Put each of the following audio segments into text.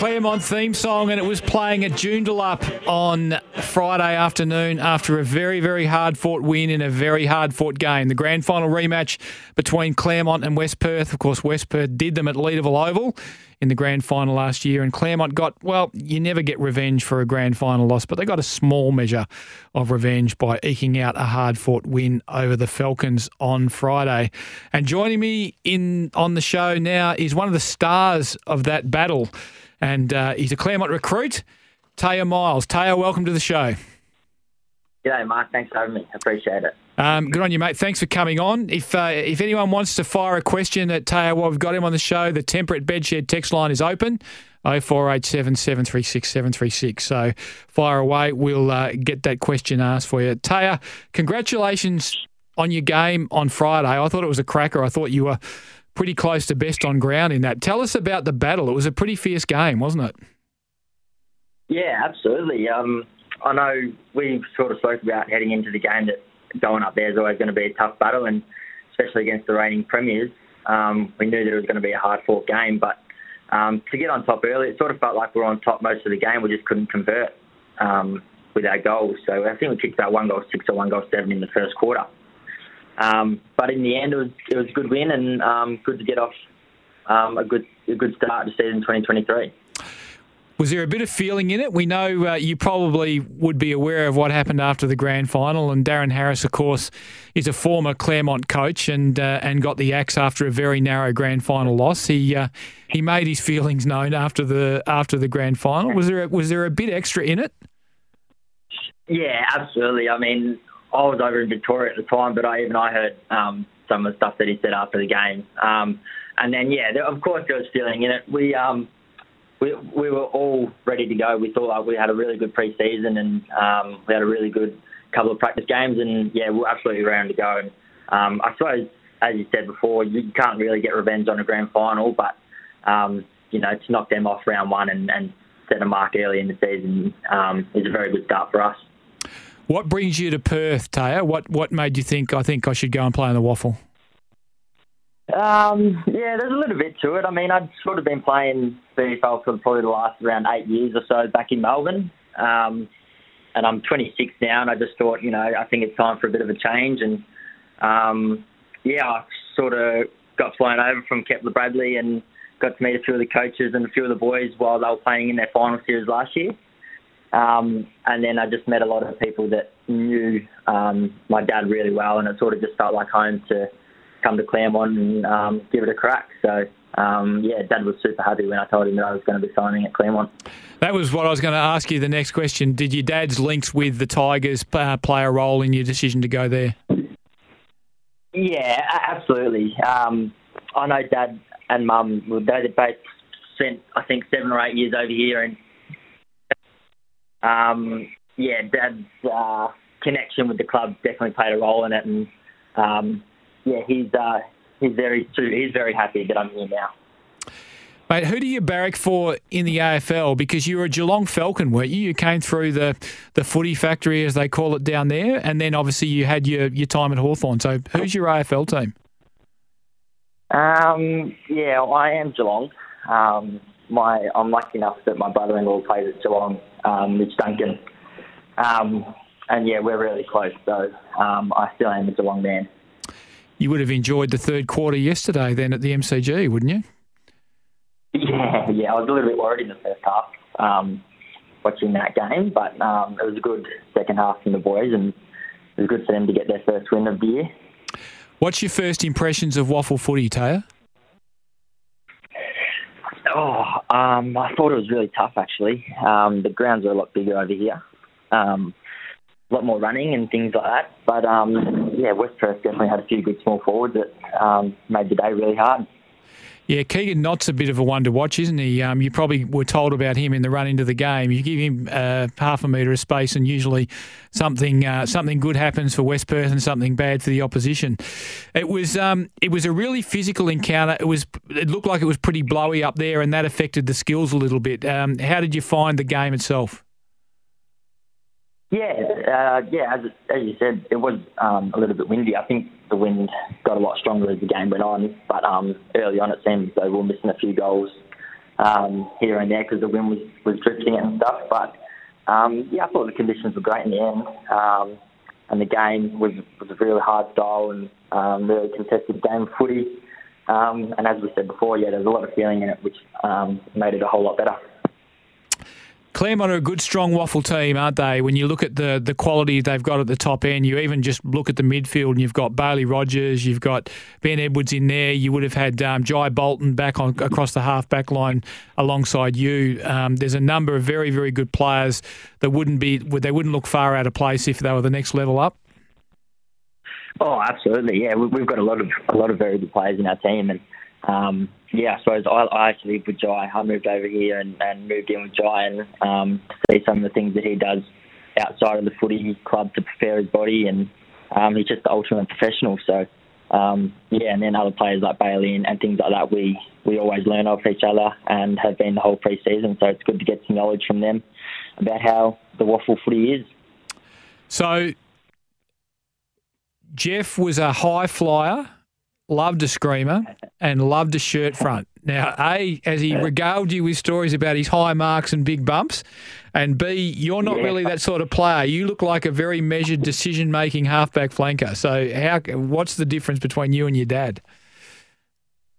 Claremont theme song, and it was playing at Joondalup on Friday afternoon after a very, very hard fought win in a very hard fought game. The grand final rematch between Claremont and West Perth. Of course, West Perth did them at Leederville Oval in the grand final last year, and Claremont got, well, you never get revenge for a grand final loss, but they got a small measure of revenge by eking out a hard fought win over the Falcons on Friday. And joining me in on the show now is one of the stars of that battle and uh, he's a Claremont recruit, Teia Miles. Teia, welcome to the show. G'day, Mark. Thanks for having me. Appreciate it. Um, good on you, mate. Thanks for coming on. If uh, if anyone wants to fire a question at Teia while we've got him on the show, the Tempur at Bedshed text line is open. 0487 736 736. So fire away. We'll uh, get that question asked for you. Teia, congratulations on your game on Friday. I thought it was a cracker. I thought you were pretty close to best on ground in that. Tell us about the battle. It was a pretty fierce game, wasn't it? Yeah, absolutely. Um, I know we sort of spoke about heading into the game that going up there is always going to be a tough battle, and especially against the reigning premiers. Um, we knew that it was going to be a hard fought game, but um, to get on top early, it sort of felt like we were on top most of the game. We just couldn't convert um, with our goals. So I think we kicked about one goal six or one goal seven in the first quarter. Um, but in the end, it was it was a good win and um, good to get off um, a good a good start to season 2023. Was there a bit of feeling in it? We know uh, you probably would be aware of what happened after the grand final, and Darren Harris, of course, is a former Claremont coach and uh, and got the axe after a very narrow grand final loss. He uh, he made his feelings known after the after the grand final. Was there a, was there a bit extra in it? Yeah, absolutely. I mean, I was over in Victoria at the time, but I even I heard um, some of the stuff that he said after the game. Um, and then yeah, there, of course there was feeling in it. We um, we we were all ready to go. We thought like we had a really good pre-season and um, we had a really good couple of practice games, and yeah, we we're absolutely ready to go. And um, I suppose, as you said before, you can't really get revenge on a grand final, but um, you know to knock them off round one and, and set a mark early in the season um, is a very good start for us. What brings you to Perth, Teia? What what made you think I think I should go and play on the WAFL? Um, yeah, there's a little bit to it. I mean, I'd sort of been playing VFL for probably the last around eight years or so back in Melbourne. Um, and I'm 26 now, and I just thought, you know, I think it's time for a bit of a change. And um, yeah, I sort of got flown over from Kepler Bradley and got to meet a few of the coaches and a few of the boys while they were playing in their final series last year. Um, and then I just met a lot of people that knew um, my dad really well, and it sort of just felt like home to come to Claremont and um, give it a crack. So, um, yeah, Dad was super happy when I told him that I was going to be signing at Claremont. That was what I was going to ask you. The next question: Did your dad's links with the Tigers uh, play a role in your decision to go there? Yeah, absolutely. Um, I know Dad and Mum. They both spent, I think, seven or eight years over here, and um, yeah, Dad's uh, connection with the club definitely played a role in it, and um, yeah, he's uh, he's very he's very happy that I'm here now. Mate, who do you barrack for in the AFL? Because you were a Geelong Falcon, weren't you? You came through the, the footy factory, as they call it down there, and then obviously you had your, your time at Hawthorn. So who's your AFL team? Um, yeah, I am Geelong. Um, my I'm lucky enough that my brother-in-law plays at Geelong, um, Mitch Duncan. Um, and yeah, we're really close, so um, I still am a Geelong man. You would have enjoyed the third quarter yesterday then at the MCG, wouldn't you? Yeah, yeah. I was a little bit worried in the first half um, watching that game, but um, it was a good second half from the boys, and it was good for them to get their first win of the year. What's your first impressions of WAFL footy, Teia? Oh, um, I thought it was really tough actually. Um, the grounds are a lot bigger over here. Um, a lot more running and things like that. But um, yeah, West Perth definitely had a few good small forwards that um, made the day really hard. Yeah, Keegan Knott's a bit of a one to watch, isn't he? Um, you probably were told about him in the run into the game. You give him uh, half a metre of space, and usually something uh, something good happens for West Perth and something bad for the opposition. It was um, it was a really physical encounter. It was it looked like it was pretty blowy up there, and that affected the skills a little bit. Um, how did you find the game itself? Yeah, uh, yeah. As, as you said, it was um, a little bit windy. I think the wind got a lot stronger as the game went on, but um, early on it seemed as though we were missing a few goals um, here and there because the wind was, was drifting and stuff. But um, yeah, I thought the conditions were great in the end, um, and the game was was a really hard style and um, really contested game of footy. Um, and as we said before, yeah, there's a lot of feeling in it, which um, made it a whole lot better. Claremont are a good, strong WAFL team, aren't they? When you look at the the quality they've got at the top end, you even just look at the midfield and you've got Bailey Rogers, you've got Ben Edwards in there. You would have had um, Jai Bolton back on across the half back line alongside you. Um, there's a number of very, very good players that wouldn't be they wouldn't look far out of place if they were the next level up. Oh, absolutely. Yeah, we've got a lot of a lot of very good players in our team, and um, yeah, I suppose I, I actually with Jai. I moved over here and, and moved in with Jai and um, see some of the things that he does outside of the footy club to prepare his body, and um, he's just the ultimate professional. So um, yeah, and then other players like Bailey and, and things like that, we we always learn off each other and have been the whole pre-season. So it's good to get some knowledge from them about how the WAFL footy is. So Jeff was a high flyer loved a screamer, and loved a shirt front. Now, A, as he regaled you with stories about his high marks and big bumps, and B, you're not Yeah. really that sort of player. You look like a very measured, decision making halfback flanker. So, how? what's the difference between you and your dad?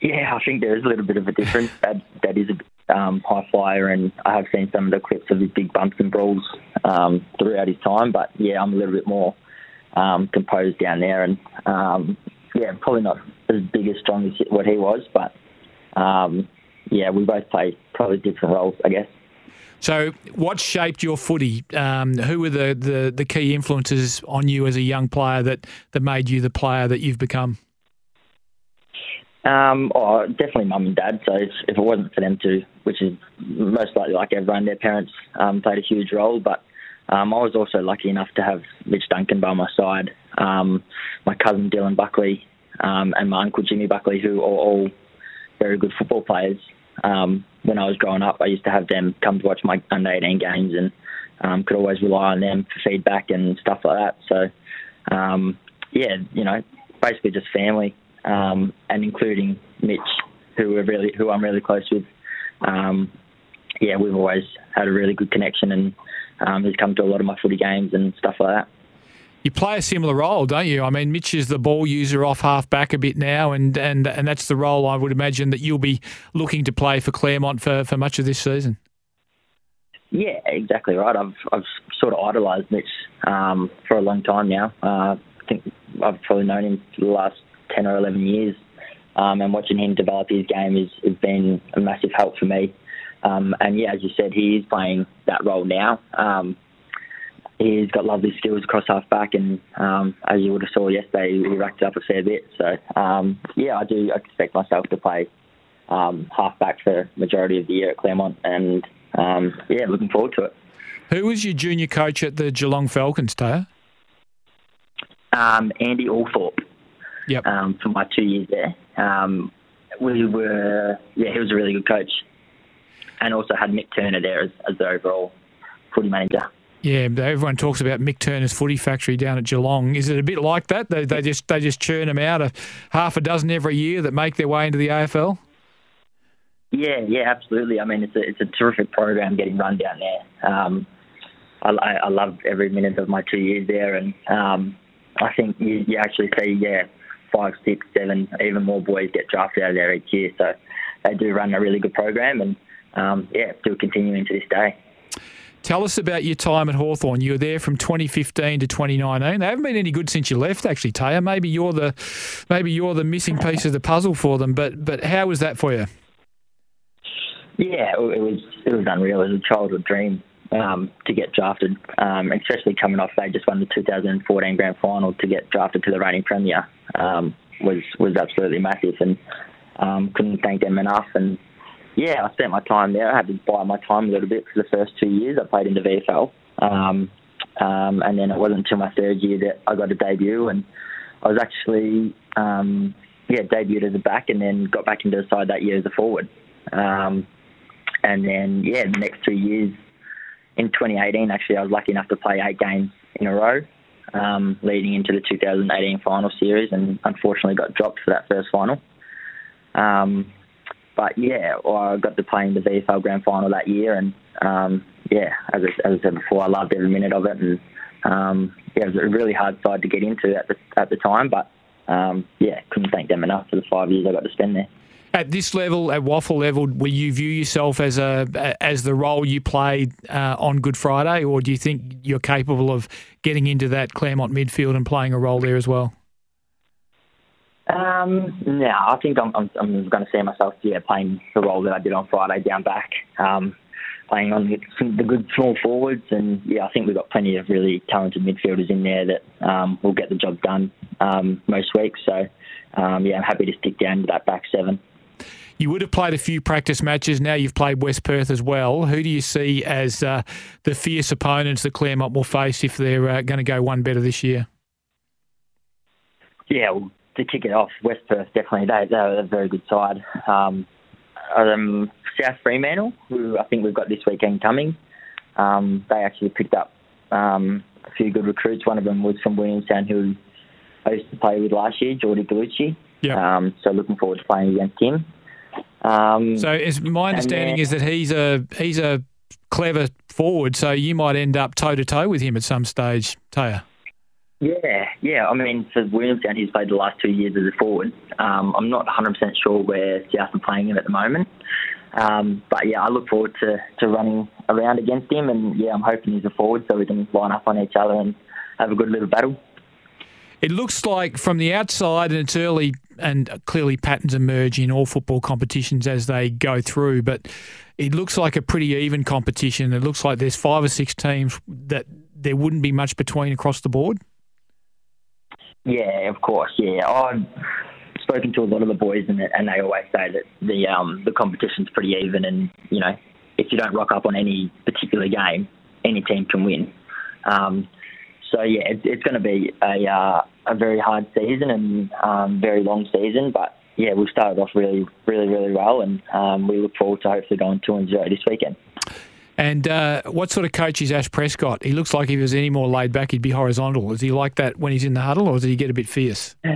Yeah, I think there is a little bit of a difference. Dad, Dad is a um, high flyer, and I have seen some of the clips of his big bumps and brawls um, throughout his time. But yeah, I'm a little bit more um, composed down there, and um, yeah, probably not as big as strong as what he was, but um, yeah, we both play probably different roles, I guess. So, what shaped your footy? Um, who were the, the, the key influences on you as a young player that, that made you the player that you've become? Um, oh, definitely mum and dad. So if, if it wasn't for them two, which is most likely like everyone, their parents um, played a huge role. But um, I was also lucky enough to have Mitch Duncan by my side, um, my cousin Dylan Buckley, um, and my uncle Jimmy Buckley, who are all very good football players. Um, when I was growing up, I used to have them come to watch my under 18 games and um, could always rely on them for feedback and stuff like that. So, um, yeah, you know, basically just family um, and including Mitch, who we're really, who I'm really close with. Um, yeah, we've always had a really good connection, and um, he's come to a lot of my footy games and stuff like that. You play a similar role, don't you? I mean, Mitch is the ball user off half back a bit now, and, and, and that's the role I would imagine that you'll be looking to play for Claremont for, for much of this season. Yeah, exactly right. I've I've sort of idolised Mitch um, for a long time now. Uh, I think I've probably known him for the last ten or eleven years, um, and watching him develop his game has, has been a massive help for me. Um, and yeah, as you said, he is playing that role now. Um, he's got lovely skills across half back, and um, as you would have saw yesterday, he racked up a fair bit. So um, yeah, I do expect myself to play um, half back for majority of the year at Claremont, and um, yeah, looking forward to it. Who was your junior coach at the Geelong Falcons, Teia? Um, Andy Althorpe Yep. um, for my two years there. Um, we were, yeah, he was a really good coach, and also had Mick Turner there as, as the overall footy manager. Yeah, everyone talks about Mick Turner's Footy Factory down at Geelong. Is it a bit like that? They, they just they just churn them out a half a dozen every year that make their way into the AFL. Yeah, yeah, absolutely. I mean, it's a it's a terrific program getting run down there. Um, I, I, I loved every minute of my two years there, and um, I think you, you actually see, yeah, five, six, seven, even more boys get drafted out of there each year. So they do run a really good program, and um, yeah, still continuing to this day. Tell us about your time at Hawthorn. You were there from 2015 to 2019. They haven't been any good since you left, actually, Teia. Maybe you're the maybe you're the missing piece of the puzzle for them. But but how was that for you? Yeah, it was it was unreal. It was a childhood dream um, to get drafted, um, especially coming off they just won the 2014 grand final to get drafted to the reigning premier um, was was absolutely massive, and um, couldn't thank them enough. And yeah, I spent my time there. I had to buy my time a little bit for the first two years. I played in the VFL, um, um, and then it wasn't until my third year that I got a debut, and I was actually um, yeah debuted as a back, and then got back into the side that year as a forward. Um, and then yeah, the next two years in 2018, actually, I was lucky enough to play eight games in a row, um, leading into the 2018 final series, and unfortunately got dropped for that first final. But yeah, I got to play in the VFL Grand Final that year, and um, yeah, as I, as I said before, I loved every minute of it, and um, yeah, it was a really hard side to get into at the at the time, but um, yeah, couldn't thank them enough for the five years I got to spend there at this level, at WAFL level, will you view yourself as a as the role you played uh, on Good Friday, or do you think you're capable of getting into that Claremont midfield and playing a role there as well? Um, no, I think I'm, I'm, I'm going to see myself yeah playing the role that I did on Friday down back, um, playing on the, the, good small forwards, and yeah, I think we've got plenty of really talented midfielders in there that um, will get the job done um, most weeks. So um, yeah, I'm happy to stick down to that back seven. You would have played a few practice matches. Now you've played West Perth as well. Who do you see as uh, the fierce opponents that Claremont will face if they're uh, going to go one better this year? Yeah, well, to kick it off, West Perth definitely they, they're a very good side. Um, um, South Fremantle, who I think we've got this weekend coming, um, they actually picked up um, a few good recruits. One of them was from Williamstown, who I used to play with last year, Jordy Gallucci. Yeah. Um, so looking forward to playing against him. Um, so, is my understanding then, is that he's a he's a clever forward, so you might end up toe to toe with him at some stage, Teia. Yeah, yeah. I mean, for Williamstown, he's played the last two years as a forward. Um, I'm not 100% sure where South are playing him at the moment. Um, but yeah, I look forward to, to running around against him, and yeah, I'm hoping he's a forward so we can line up on each other and have a good little battle. It looks like from the outside, and it's early, and clearly patterns emerge in all football competitions as they go through, but it looks like a pretty even competition. It looks like there's five or six teams that there wouldn't be much between across the board. Yeah, of course. Yeah, I've spoken to a lot of the boys, and, and they always say that the um, the competition's pretty even, and you know, if you don't rock up on any particular game, any team can win. Um, so yeah, it, it's going to be a uh, a very hard season and um, very long season, but yeah, we've started off really, really, really well, and um, we look forward to hopefully going two and zero this weekend. And uh, what sort of coach is Ash Prescott? He looks like if he was any more laid back, he'd be horizontal. Is he like that when he's in the huddle, or does he get a bit fierce?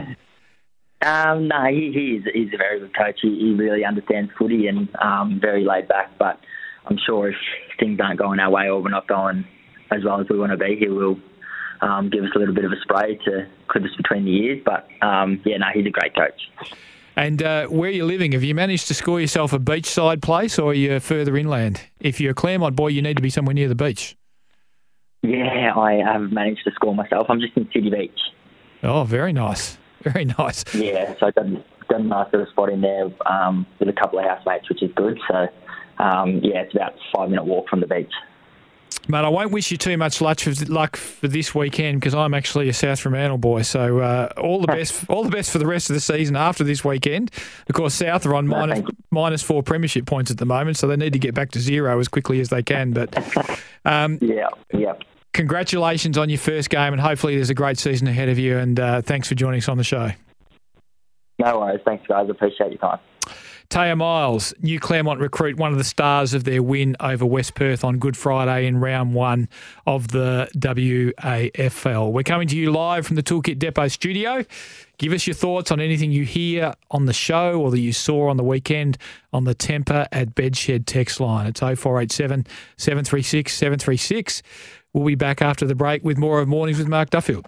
Um, no, he, he is, he's a very good coach. He, he really understands footy and um, very laid back. But I'm sure if things aren't going our way or we're not going as well as we want to be, he will um, give us a little bit of a spray to clip us between the ears. But um, yeah, no, he's a great coach. And uh, where are you living? Have you managed to score yourself a beachside place or are you further inland? If you're a Claremont boy, you need to be somewhere near the beach. Yeah, I have managed to score myself. I'm just in City Beach. Oh, very nice. Very nice. Yeah, so I've done, done a nice little spot in there um, with a couple of housemates, which is good. So, um, yeah, it's about a five minute walk from the beach. Mate, I won't wish you too much luck for this weekend because I'm actually a South Fremantle boy. So uh, all the best, all the best for the rest of the season after this weekend. Of course, South are on no, minus, minus four premiership points at the moment, so they need to get back to zero as quickly as they can. But um, yeah, yeah. Congratulations on your first game, and hopefully there's a great season ahead of you. And uh, thanks for joining us on the show. No worries. Thanks, guys. Appreciate your time. Teia Miles, new Claremont recruit, one of the stars of their win over West Perth on Good Friday in round one of the WAFL. We're coming to you live from the Toolkit Depot studio. Give us your thoughts on anything you hear on the show or that you saw on the weekend on the Tempur at Bedshed text line. It's 0487 736 736. We'll be back after the break with more of Mornings with Mark Duffield.